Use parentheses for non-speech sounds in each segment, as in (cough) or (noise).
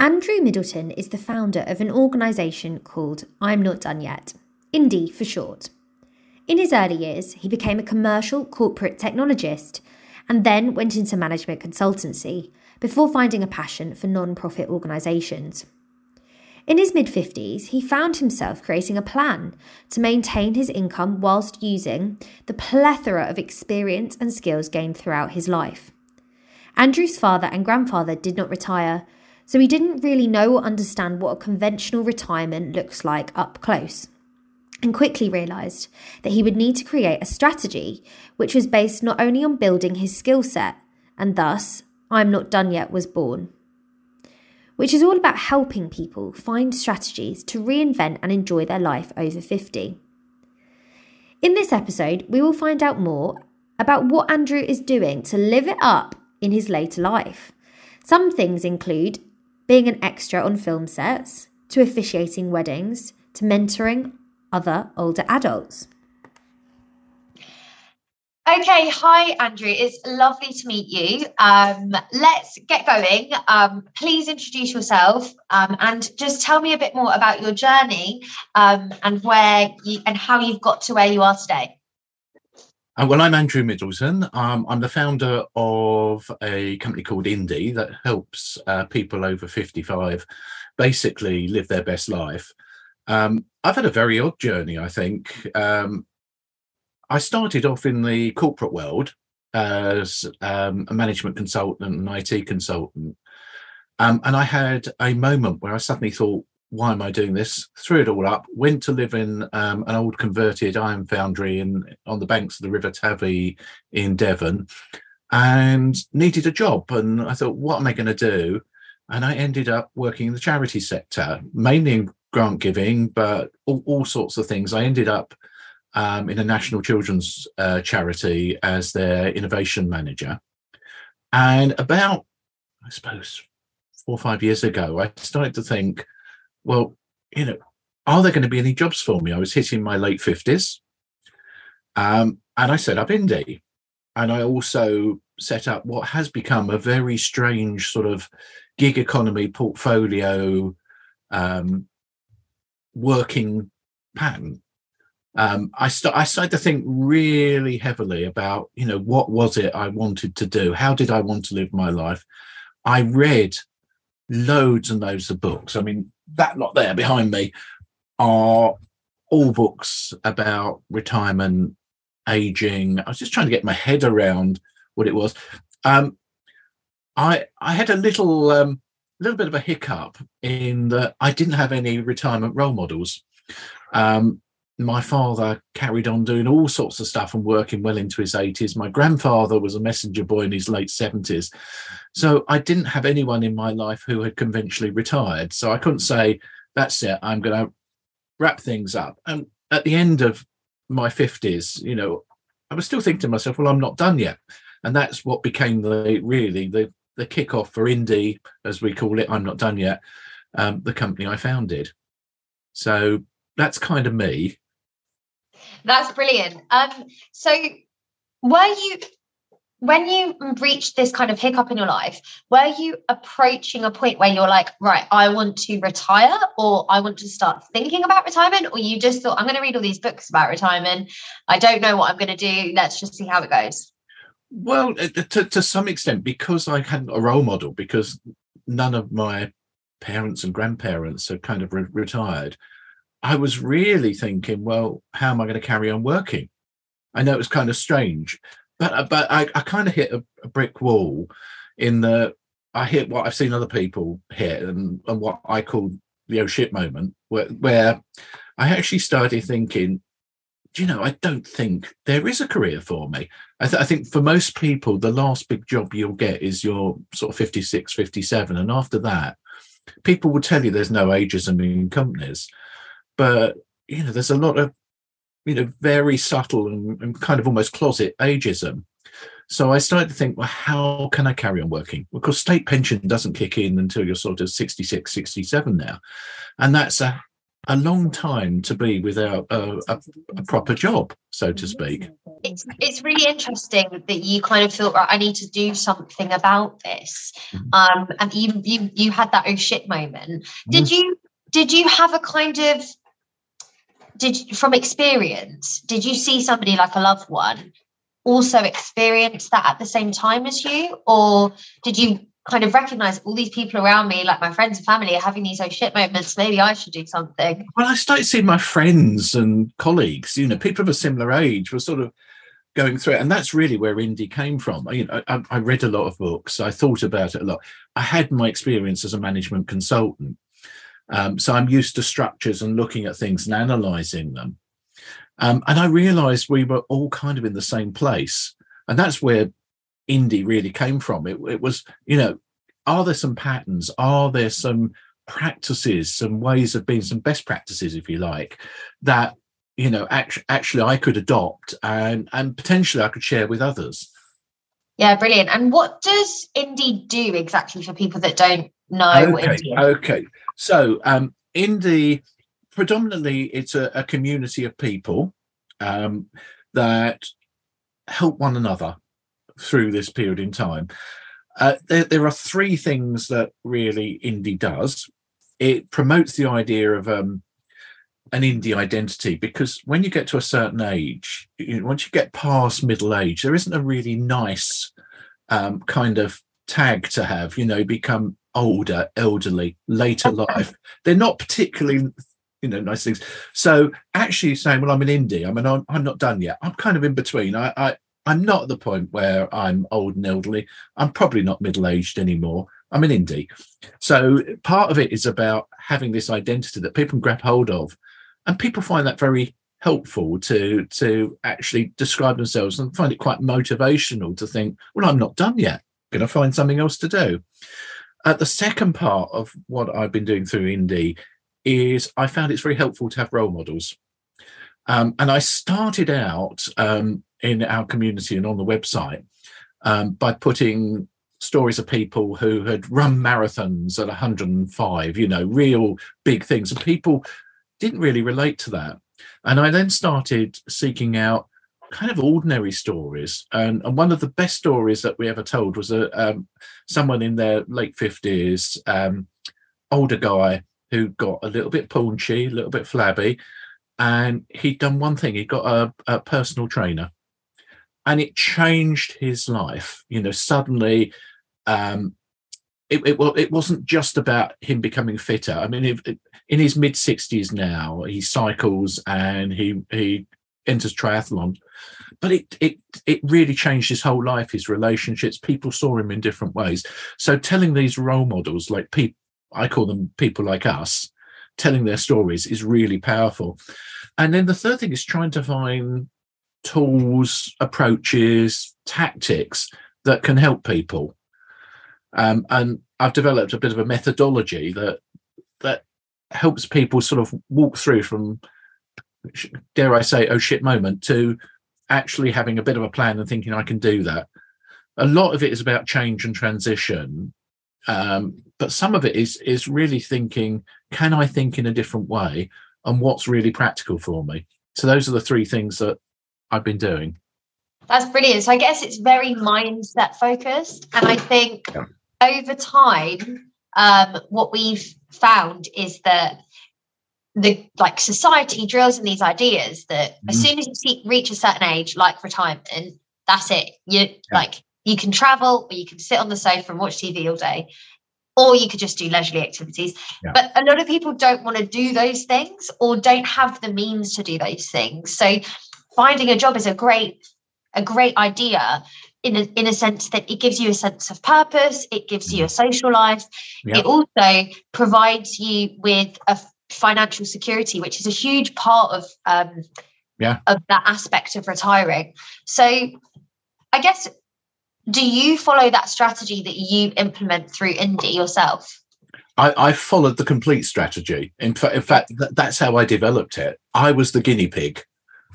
Andrew Middleton is the founder of an organisation called I'm Not Done Yet, Indie for short. In his early years, he became a commercial corporate technologist and then went into management consultancy before finding a passion for non profit organisations. In his mid 50s, he found himself creating a plan to maintain his income whilst using the plethora of experience and skills gained throughout his life. Andrew's father and grandfather did not retire, so he didn't really know or understand what a conventional retirement looks like up close, and quickly realised that he would need to create a strategy which was based not only on building his skill set, and thus, I'm Not Done Yet was born. Which is all about helping people find strategies to reinvent and enjoy their life over 50. In this episode, we will find out more about what Andrew is doing to live it up in his later life. Some things include being an extra on film sets, to officiating weddings, to mentoring other older adults. Okay, hi Andrew. It's lovely to meet you. Um, let's get going. Um, please introduce yourself um, and just tell me a bit more about your journey um, and where you and how you've got to where you are today. Uh, well, I'm Andrew Middleton. Um, I'm the founder of a company called Indie that helps uh, people over 55 basically live their best life. Um, I've had a very odd journey, I think. Um, I started off in the corporate world as um, a management consultant and IT consultant. Um, and I had a moment where I suddenly thought, why am I doing this? Threw it all up, went to live in um, an old converted iron foundry in on the banks of the River Tavy in Devon, and needed a job. And I thought, what am I going to do? And I ended up working in the charity sector, mainly in grant giving, but all, all sorts of things. I ended up um, in a national children's uh, charity as their innovation manager. And about, I suppose, four or five years ago, I started to think, well, you know, are there going to be any jobs for me? I was hitting my late 50s. Um, and I set up Indie. And I also set up what has become a very strange sort of gig economy portfolio um, working pattern. Um, I, st- I started to think really heavily about, you know, what was it I wanted to do? How did I want to live my life? I read loads and loads of books. I mean, that lot there behind me are all books about retirement, aging. I was just trying to get my head around what it was. Um, I I had a little um, little bit of a hiccup in that I didn't have any retirement role models. Um, my father carried on doing all sorts of stuff and working well into his 80s. My grandfather was a messenger boy in his late 70s. So I didn't have anyone in my life who had conventionally retired. So I couldn't say, that's it, I'm going to wrap things up. And at the end of my 50s, you know, I was still thinking to myself, well, I'm not done yet. And that's what became the really the the kickoff for Indie, as we call it. I'm not done yet. Um, the company I founded. So that's kind of me. That's brilliant. Um, so were you when you reached this kind of hiccup in your life, were you approaching a point where you're like, right, I want to retire or I want to start thinking about retirement? Or you just thought, I'm going to read all these books about retirement. I don't know what I'm going to do. Let's just see how it goes. Well, uh, to, to some extent, because I hadn't a role model, because none of my parents and grandparents had kind of re- retired, I was really thinking, well, how am I going to carry on working? I know it was kind of strange, but uh, but I, I kind of hit a, a, brick wall in the I hit what I've seen other people hit and, and what I call the oh shit moment, where where I actually started thinking, do you know, I don't think there is a career for me. I, th- I, think for most people, the last big job you'll get is your sort of 56, 57. And after that, people will tell you there's no ageism in companies but you know there's a lot of you know very subtle and, and, kind of almost closet ageism so i started to think well how can i carry on working because state pension doesn't kick in until you're sort of 66 67 now and that's a a long time to be without a, a, a, proper job, so to speak. It's it's really interesting that you kind of feel right. I need to do something about this, mm-hmm. um, and you you you had that oh shit moment. Did mm-hmm. you did you have a kind of did from experience? Did you see somebody like a loved one also experience that at the same time as you, or did you kind of recognize all these people around me, like my friends and family, are having these oh shit moments. Maybe I should do something. Well, I started seeing my friends and colleagues, you know, people of a similar age were sort of going through it. And that's really where indie came from. You know, I, I read a lot of books. I thought about it a lot. I had my experience as a management consultant. Um, so I'm used to structures and looking at things and analyzing them. Um, and I realized we were all kind of in the same place. And that's where indie really came from. It, it was, you know, are there some patterns? Are there some practices, some ways of being, some best practices, if you like, that you know act- actually I could adopt and and potentially I could share with others. Yeah, brilliant. And what does indie do exactly for people that don't know okay, Okay, so um, indie predominantly it's a, a community of people um, that help one another through this period in time. Uh, there, there, are three things that really indie does. It promotes the idea of um, an indie identity because when you get to a certain age, you once you get past middle age, there isn't a really nice um, kind of tag to have. You know, become older, elderly, later life. They're not particularly you know nice things so actually saying well i'm an indie i mean i'm, I'm not done yet i'm kind of in between I, I I'm not at the point where I'm old and elderly. I'm probably not middle aged anymore. I'm an indie. So part of it is about having this identity that people can grab hold of. And people find that very helpful to to actually describe themselves and find it quite motivational to think, well, I'm not done yet. Going to find something else to do. Uh, the second part of what I've been doing through Indie is I found it's very helpful to have role models. Um, and I started out um, in our community and on the website um, by putting stories of people who had run marathons at 105, you know, real big things. And people didn't really relate to that. And I then started seeking out kind of ordinary stories. And, and one of the best stories that we ever told was a, um, someone in their late 50s, um, older guy who got a little bit paunchy, a little bit flabby. And he'd done one thing, he got a, a personal trainer and it changed his life. You know, suddenly, um, it, it well, it wasn't just about him becoming fitter. I mean, in his mid sixties now, he cycles and he he enters triathlon, but it it it really changed his whole life, his relationships. People saw him in different ways. So telling these role models, like people, I call them people like us, telling their stories is really powerful. And then the third thing is trying to find tools, approaches, tactics that can help people. Um, and I've developed a bit of a methodology that that helps people sort of walk through from, dare I say, oh shit moment to actually having a bit of a plan and thinking I can do that. A lot of it is about change and transition, um, but some of it is is really thinking, can I think in a different way, and what's really practical for me. So those are the three things that I've been doing. That's brilliant. So I guess it's very mindset focused. And I think yeah. over time, um, what we've found is that the like society drills in these ideas that mm. as soon as you see, reach a certain age, like retirement, that's it. You yeah. like you can travel or you can sit on the sofa and watch TV all day, or you could just do leisurely activities. Yeah. But a lot of people don't want to do those things or don't have the means to do those things. So finding a job is a great a great idea in a, in a sense that it gives you a sense of purpose it gives you a social life yeah. it also provides you with a financial security which is a huge part of um yeah of that aspect of retiring so i guess do you follow that strategy that you implement through indie yourself I, I, followed the complete strategy. In, fa- in fact, th- that's how I developed it. I was the guinea pig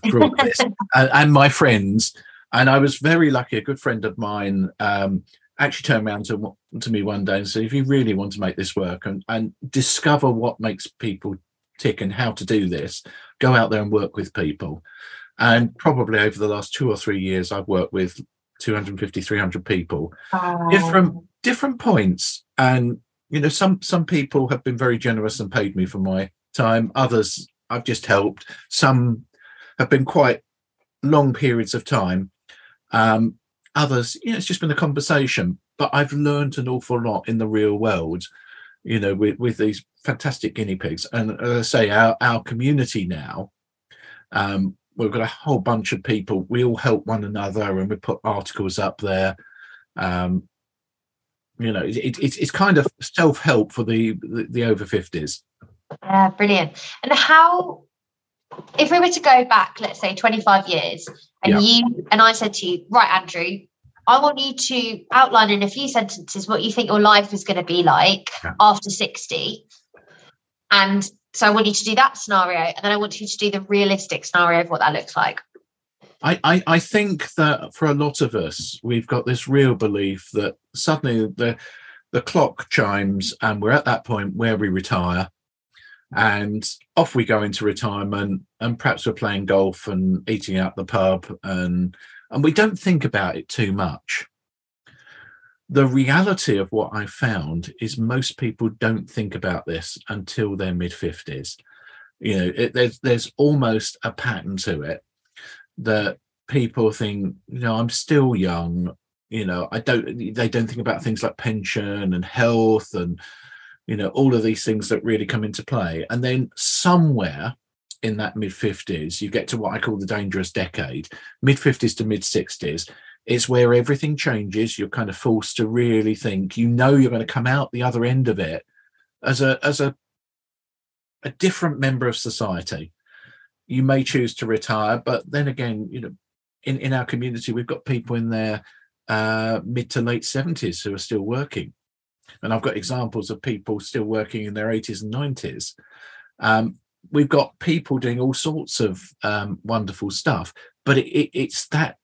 for all this, (laughs) and, and, my friends. And I was very lucky. A good friend of mine um, actually turned around to, to me one day and said, "If you really want to make this work and, and discover what makes people tick and how to do this, go out there and work with people. And probably over the last two or three years, I've worked with 250, 300 people, different different points. And you know, some some people have been very generous and paid me for my time. Others I've just helped. Some have been quite long periods of time. Um, others, you know, it's just been a conversation. But I've learned an awful lot in the real world, you know, with, with these fantastic guinea pigs. And as I say, our, our community now, um, we've got a whole bunch of people. We all help one another and we put articles up there. Um, you know, it, it, it's kind of self help for the, the, the over 50s. Yeah, brilliant. And how, if we were to go back, let's say 25 years, and yeah. you and I said to you, right, Andrew, I want you to outline in a few sentences what you think your life is going to be like yeah. after 60. And so I want you to do that scenario. And then I want you to do the realistic scenario of what that looks like. I, I, I think that for a lot of us, we've got this real belief that suddenly the the clock chimes and we're at that point where we retire and off we go into retirement and perhaps we're playing golf and eating out the pub and and we don't think about it too much. The reality of what I found is most people don't think about this until their mid 50s. You know, it, there's there's almost a pattern to it that people think, you know, I'm still young. You know, I don't. They don't think about things like pension and health and you know all of these things that really come into play. And then somewhere in that mid 50s, you get to what I call the dangerous decade, mid 50s to mid 60s. It's where everything changes. You're kind of forced to really think. You know you're going to come out the other end of it as a as a a different member of society. You may choose to retire, but then again, you know, in, in our community, we've got people in their uh, mid to late 70s who are still working. And I've got examples of people still working in their 80s and 90s. Um, we've got people doing all sorts of um, wonderful stuff, but it, it, it's that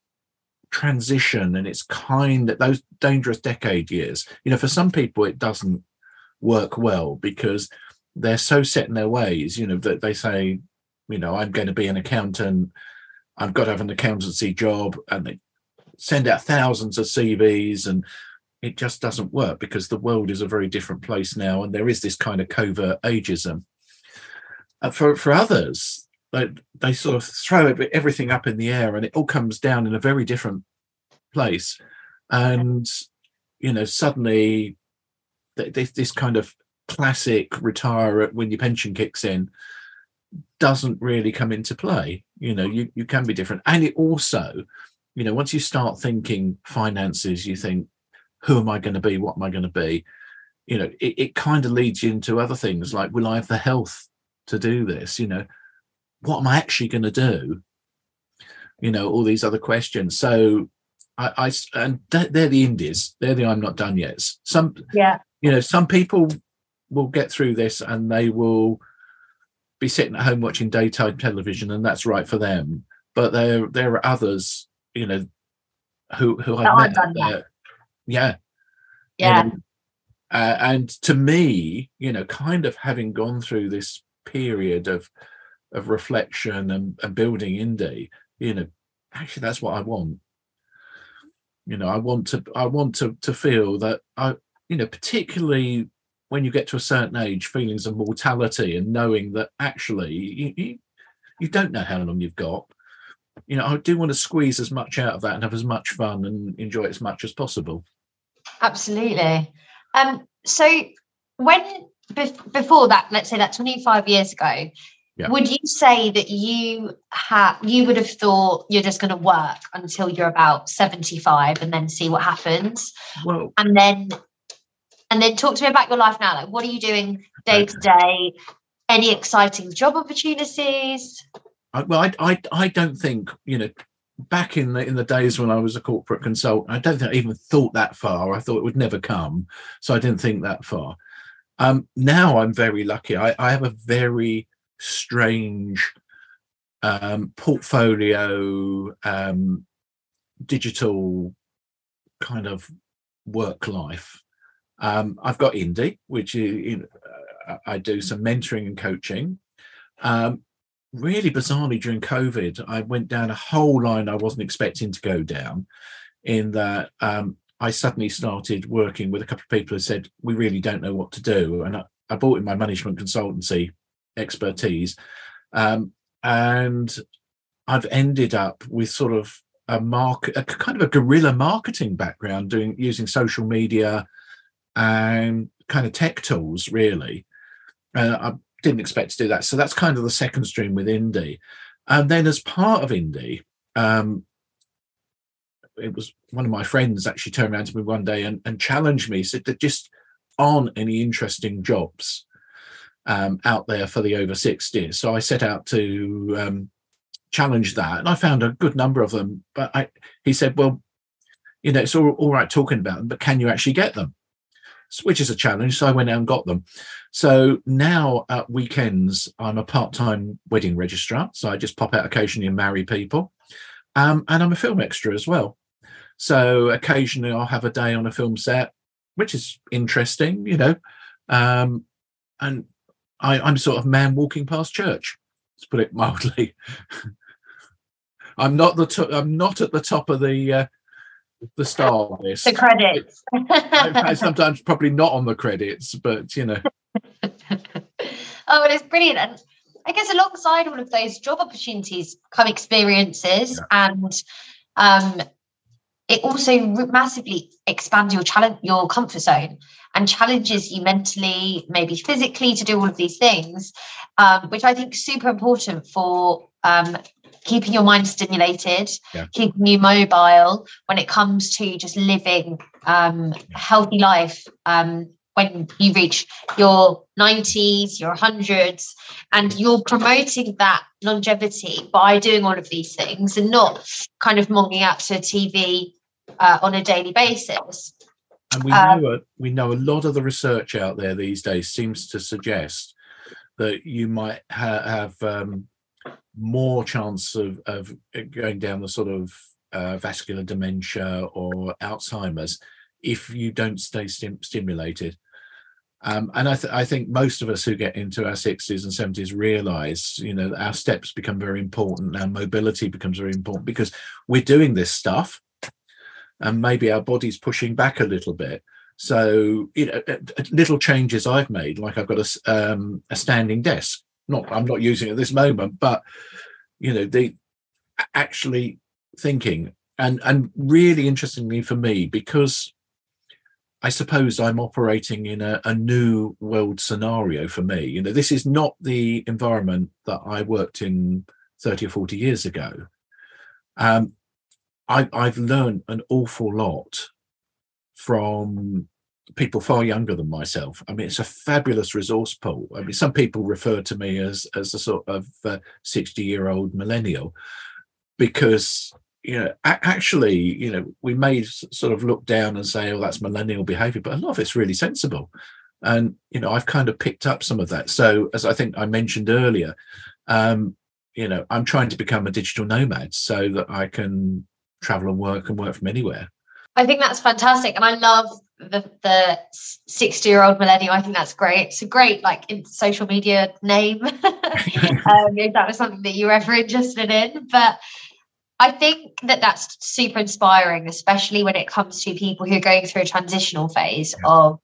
transition and it's kind of those dangerous decade years. You know, for some people, it doesn't work well because they're so set in their ways. You know that they say, you know, I'm going to be an accountant. I've got to have an accountancy job, and they send out thousands of CVs and it just doesn't work because the world is a very different place now and there is this kind of covert ageism uh, for for others, they, they sort of throw everything up in the air, and it all comes down in a very different place. And you know, suddenly this, this kind of classic retire when your pension kicks in doesn't really come into play. You know, you you can be different, and it also, you know, once you start thinking finances, you think, who am I going to be? What am I going to be? You know, it, it kind of leads you into other things like, will I have the health to do this? You know what am i actually going to do? You know all these other questions. So i i and they're the indies. They're the i'm not done yet some yeah. you know some people will get through this and they will be sitting at home watching daytime television and that's right for them. But there there are others you know who who i've met. Yeah. Yeah. You know, uh, and to me you know kind of having gone through this period of of reflection and, and building indie you know actually that's what i want. You know i want to i want to to feel that i you know particularly when you get to a certain age feelings of mortality and knowing that actually you, you, you don't know how long you've got. You know i do want to squeeze as much out of that and have as much fun and enjoy it as much as possible absolutely um so when before that, let's say that 25 years ago, yeah. would you say that you have you would have thought you're just going to work until you're about 75 and then see what happens? Well, and then and then talk to me about your life now. Like, what are you doing day to day? Any exciting job opportunities? I, well, I, I I don't think you know. Back in the in the days when I was a corporate consultant, I don't think I even thought that far. I thought it would never come, so I didn't think that far. Um, now I'm very lucky. I, I have a very strange um, portfolio, um, digital kind of work life. Um, I've got Indie, which is, uh, I do some mentoring and coaching. Really bizarrely during COVID, I went down a whole line I wasn't expecting to go down. In that, um, I suddenly started working with a couple of people who said we really don't know what to do, and I, I brought in my management consultancy expertise, um, and I've ended up with sort of a market, a kind of a guerrilla marketing background, doing using social media and kind of tech tools, really. Uh, didn't expect to do that, so that's kind of the second stream with indie. And then as part of indie, um, it was one of my friends actually turned around to me one day and, and challenged me, said there just aren't any interesting jobs um, out there for the over 60s. So I set out to um, challenge that, and I found a good number of them. But I, he said, well, you know, it's all, all right talking about them, but can you actually get them? Which is a challenge. So I went out and got them. So now at weekends, I'm a part time wedding registrar. So I just pop out occasionally and marry people. Um, and I'm a film extra as well. So occasionally I'll have a day on a film set, which is interesting, you know. Um, and I, I'm sort of man walking past church, to put it (laughs) mildly. I'm not the to- I'm not at the top of the uh, the star list. The credits. I, sometimes probably not on the credits, but you know. (laughs) oh, well, it's brilliant. And I guess alongside all of those job opportunities come experiences yeah. and um, it also massively expands your challenge your comfort zone and challenges you mentally maybe physically to do all of these things um, which i think is super important for um, keeping your mind stimulated yeah. keeping you mobile when it comes to just living um, a healthy life um, when you reach your 90s, your 100s, and you're promoting that longevity by doing all of these things and not kind of monging out to TV uh, on a daily basis. And we um, know we know a lot of the research out there these days seems to suggest that you might ha- have um, more chance of, of going down the sort of uh, vascular dementia or Alzheimer's if you don't stay stim- stimulated. Um, and I, th- I, think most of us who get into our 60s and 70s realize, you know, our steps become very important, our mobility becomes very important because we're doing this stuff and maybe our body's pushing back a little bit. So, you know, little changes I've made, like I've got a, um, a standing desk. Not, I'm not using at this moment, but you know, the actually thinking and and really interestingly for me because I suppose I'm operating in a, a, new world scenario for me. You know, this is not the environment that I worked in 30 or 40 years ago. Um, I, I've learned an awful lot from people far younger than myself. I mean, it's a fabulous resource pool. I mean, some people refer to me as as a sort of 60 uh, year old millennial because you know, actually, you know, we may sort of look down and say, "Oh, that's millennial behavior," but a lot of it's really sensible. And you know, I've kind of picked up some of that. So, as I think I mentioned earlier, um, you know, I'm trying to become a digital nomad so that I can travel and work and work from anywhere. I think that's fantastic, and I love the the 60 year old millennial i think that's great it's a great like in social media name (laughs) um, if that was something that you were ever interested in but I think that that's super inspiring, especially when it comes to people who are going through a transitional phase yeah. of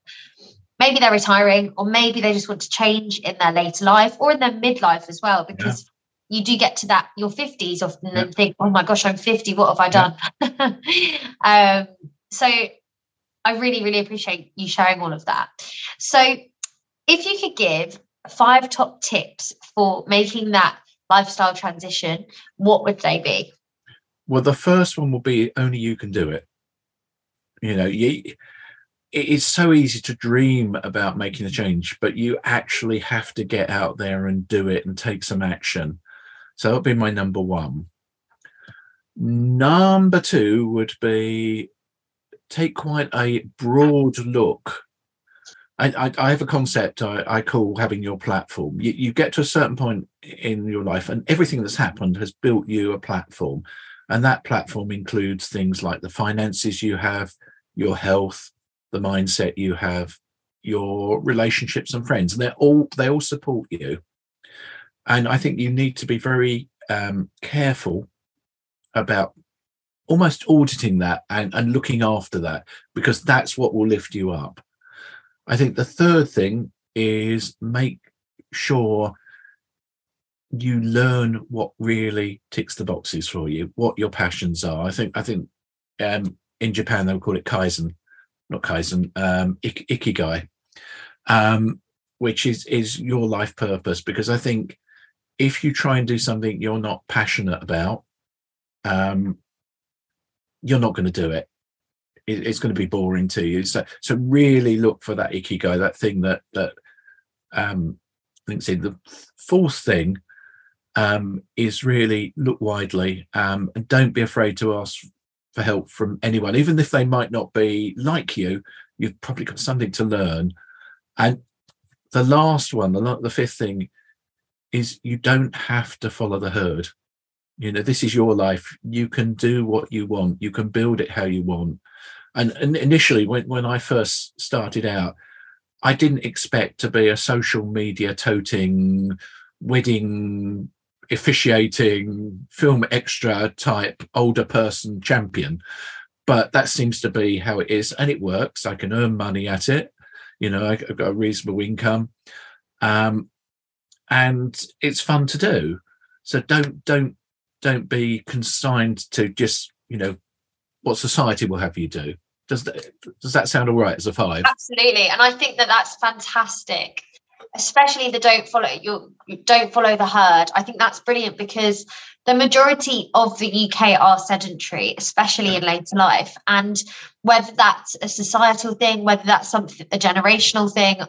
maybe they're retiring or maybe they just want to change in their later life or in their midlife as well, because yeah. you do get to that your 50s often yeah. and think, oh my gosh, I'm 50, what have I done? (laughs) um, so I really, really appreciate you sharing all of that. So if you could give five top tips for making that lifestyle transition, what would they be? Well, the first one will be only you can do it. You know, you, it is so easy to dream about making a change, but you actually have to get out there and do it and take some action. So that would be my number one. Number two would be take quite a broad look. I, I, I have a concept I, I, call having your platform. You, you get to a certain point in your life, and everything that's happened has built you a platform. And that platform includes things like the finances you have, your health, the mindset you have, your relationships and friends. And they're all they all support you. and I think you need to be very um, careful about almost auditing that and, and looking after that because that's what will lift you up. I think the third thing is make sure you learn what really ticks the boxes for you, what your passions are. I think I think um, in Japan they would call it kaizen, not kaizen, um, ik- ikigai, um, which is is your life purpose. Because I think if you try and do something you're not passionate about, um, you're not going to do it. it. It's going to be boring to you. So, so really look for that ikigai, that thing that that um, I think. See, the fourth thing um, is really look widely um, and don't be afraid to ask for help from anyone, even if they might not be like you. You've probably got something to learn. And the last one, the, the fifth thing, is you don't have to follow the herd you know this is your life. You can do what you want. You can build it how you want. And, and initially when, when i first started out i didn't expect to be a social media toting wedding officiating film extra type older person champion. But that seems to be how it is and it works. I can earn money at it. You know i've got a reasonable income. Um, and it's fun to do. So don't don't don't be consigned to just you know what society will have you do. Does that does that sound all right as a five? Absolutely and i think that that's fantastic especially the don't follow you don't follow the herd. I think that's brilliant because the majority of the uk are sedentary especially in later life and whether that's a societal thing whether that's something a generational thing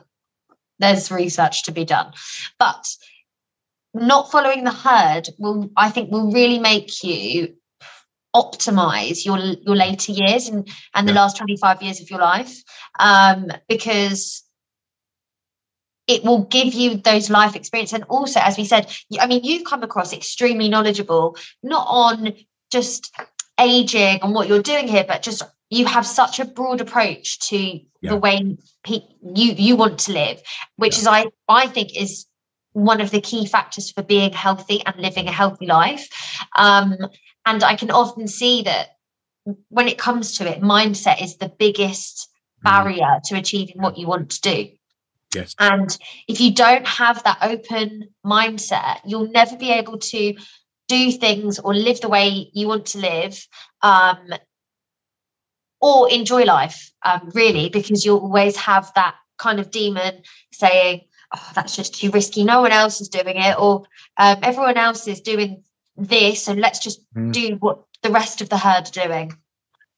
there's research to be done. But not following the herd will i think will really make you optimize your your later years and and the yeah. last 25 years of your life um because it will give you those life experience and also as we said i mean you've come across extremely knowledgeable not on just aging and what you're doing here but just you have such a broad approach to yeah. the way pe- you you want to live which yeah. is i i think is one of the key factors for being healthy and living a healthy life. Um, and I can often see that when it comes to it, mindset is the biggest mm. barrier to achieving what you want to do. Yes. And if you don't have that open mindset, you'll never be able to do things or live the way you want to live um, or enjoy life, um, really, because you'll always have that kind of demon saying, oh, that's just too risky. No one else is doing it, or um, everyone else is doing this, and let's just mm. do what the rest of the herd are doing.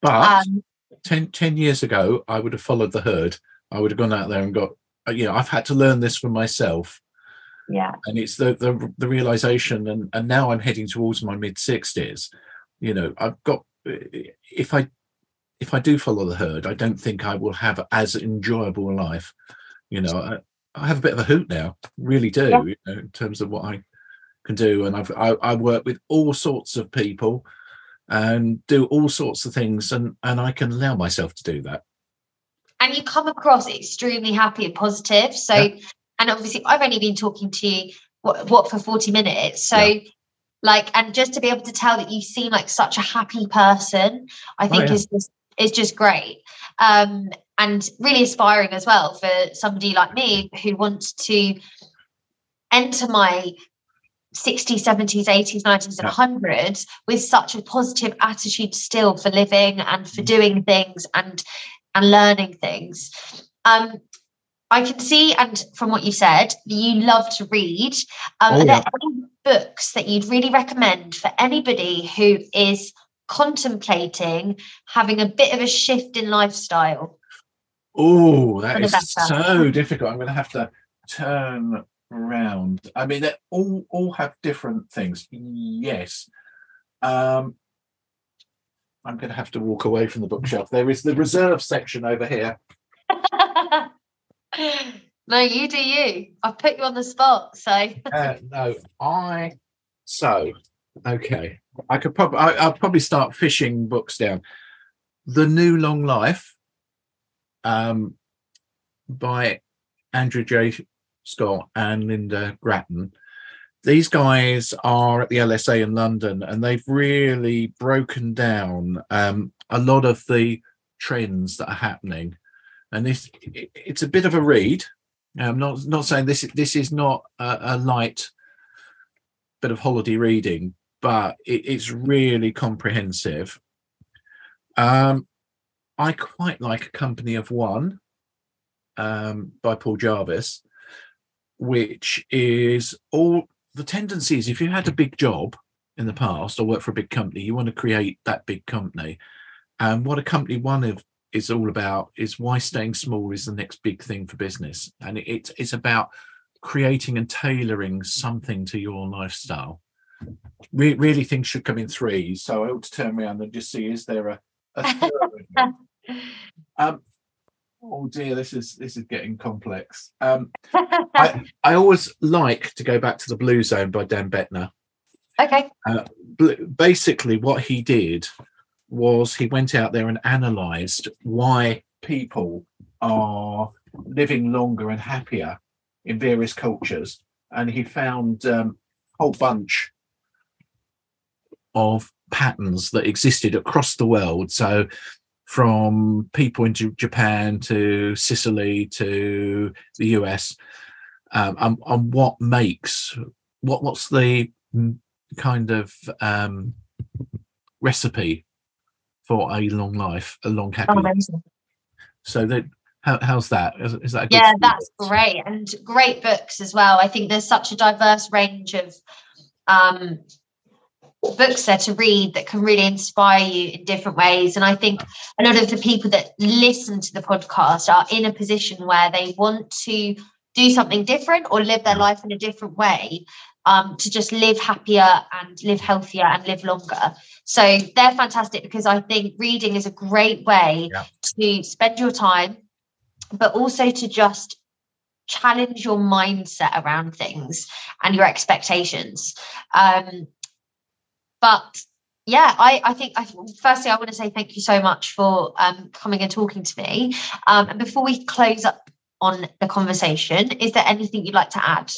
But um, 10, 10 years ago, I would have followed the herd. I would have gone out there and got, uh, you know, I've had to learn this for myself. Yeah. And it's the the, the realization, and and now I'm heading towards my mid sixties. You know, I've got if I if I do follow the herd, I don't think I will have as enjoyable a life. You know, I have a bit of a hoot now, really do, yeah. you know, in terms of what I can do. And I've I, I, work with all sorts of people and do all sorts of things, and and I can allow myself to do that. And you come across extremely happy and positive. So, yeah. and obviously, I've only been talking to you what, what for forty minutes. So. Yeah. Like and just to be able to tell that you seem like such a happy person, I oh, think oh, is just is just great. Um, and really inspiring as well for somebody like me who wants to enter my 60s 70s 80s 90s and 100s with such a positive attitude still for living and for mm. doing things and and learning things. Um i can see and from what you said you love to read. Um, oh, are there any books that you'd really recommend for anybody who is contemplating having a bit of a shift in lifestyle Oh, that is so (laughs) difficult. I'm going to have to turn around. I mean, they all all have different things. Yes. Um, I'm going to have to walk away from the bookshelf. There is the reserve section over here. (laughs) no, you do you. I've put you on the spot. So (laughs) uh, no, I so okay. I could probably I'll probably start fishing books down. The New Long Life um, by Andrew J. Scott and Lynda Gratton. these guys are at the LSA in London, and they've really broken down um, a lot of the trends that are happening. And this, it's a bit of a read. I'm not not saying this. This is not a, a light bit of holiday reading, but it, it's really comprehensive. Um, I quite like a company of one um, by Paul Jarvis, which is all the tendencies. If you had a big job in the past or work for a big company, you want to create that big company. And what a company one of is all about is why staying small is the next big thing for business, and it, it's it's about creating and tailoring something to your lifestyle. Re- really, things should come in threes. So I ought to turn around and just see is there a? (laughs) um, oh dear, this is this is getting complex. Um, (laughs) I, I always like to go back to the Blue Zone by Dan Buettner. Okay. Uh, basically, what he did was he went out there and analysed why people are living longer and happier in various cultures, and he found um, a whole bunch of patterns that existed across the world. So from people into Japan to Sicily to the US, um, and, and what makes what what's the kind of um, recipe for a long life, a long happy. Amazing. So that how, how's that? Is, is that yeah? That's great and great books as well. I think there's such a diverse range of um, books there to read that can really inspire you in different ways. And I think a lot of the people that listen to the podcast are in a position where they want to do something different or live their life in a different way um, to just live happier and live healthier and live longer. So they're fantastic because I think reading is a great way yeah. to spend your time, but also to just challenge your mindset around things and your expectations. Um, but yeah, I, I think I, firstly I want to say thank you so much for um, coming and talking to me. Um, and before we close up on the conversation, is there anything you'd like to add?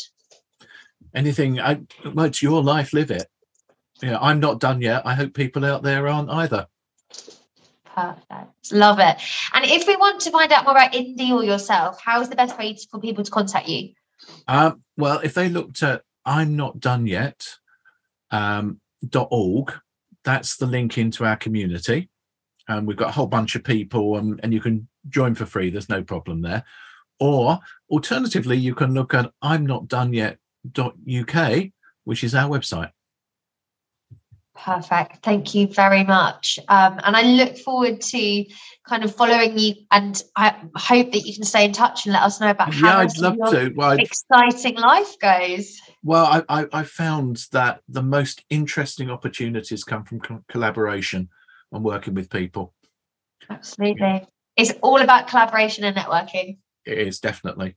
Anything? I, well, it's your life. Live it. Yeah, I'm not done yet. I hope people out there aren't either. Perfect. Love it. And if we want to find out more about Indie or yourself, how is the best way for people to contact you? Um, well, if they looked at I'm not done yet, um, org. That's the link into our community. And we've got a whole bunch of people and, and you can join for free. There's no problem there. Or alternatively, you can look at I'm not done yet.uk, which is our website. Perfect. Thank you very much. Um, and I look forward to kind of following you and I hope that you can stay in touch and let us know about how yeah, I'd love to. Well, exciting life goes. Well, I, I, I, found that the most interesting opportunities come from co- collaboration and working with people. Absolutely. It's all about collaboration and networking. It is definitely.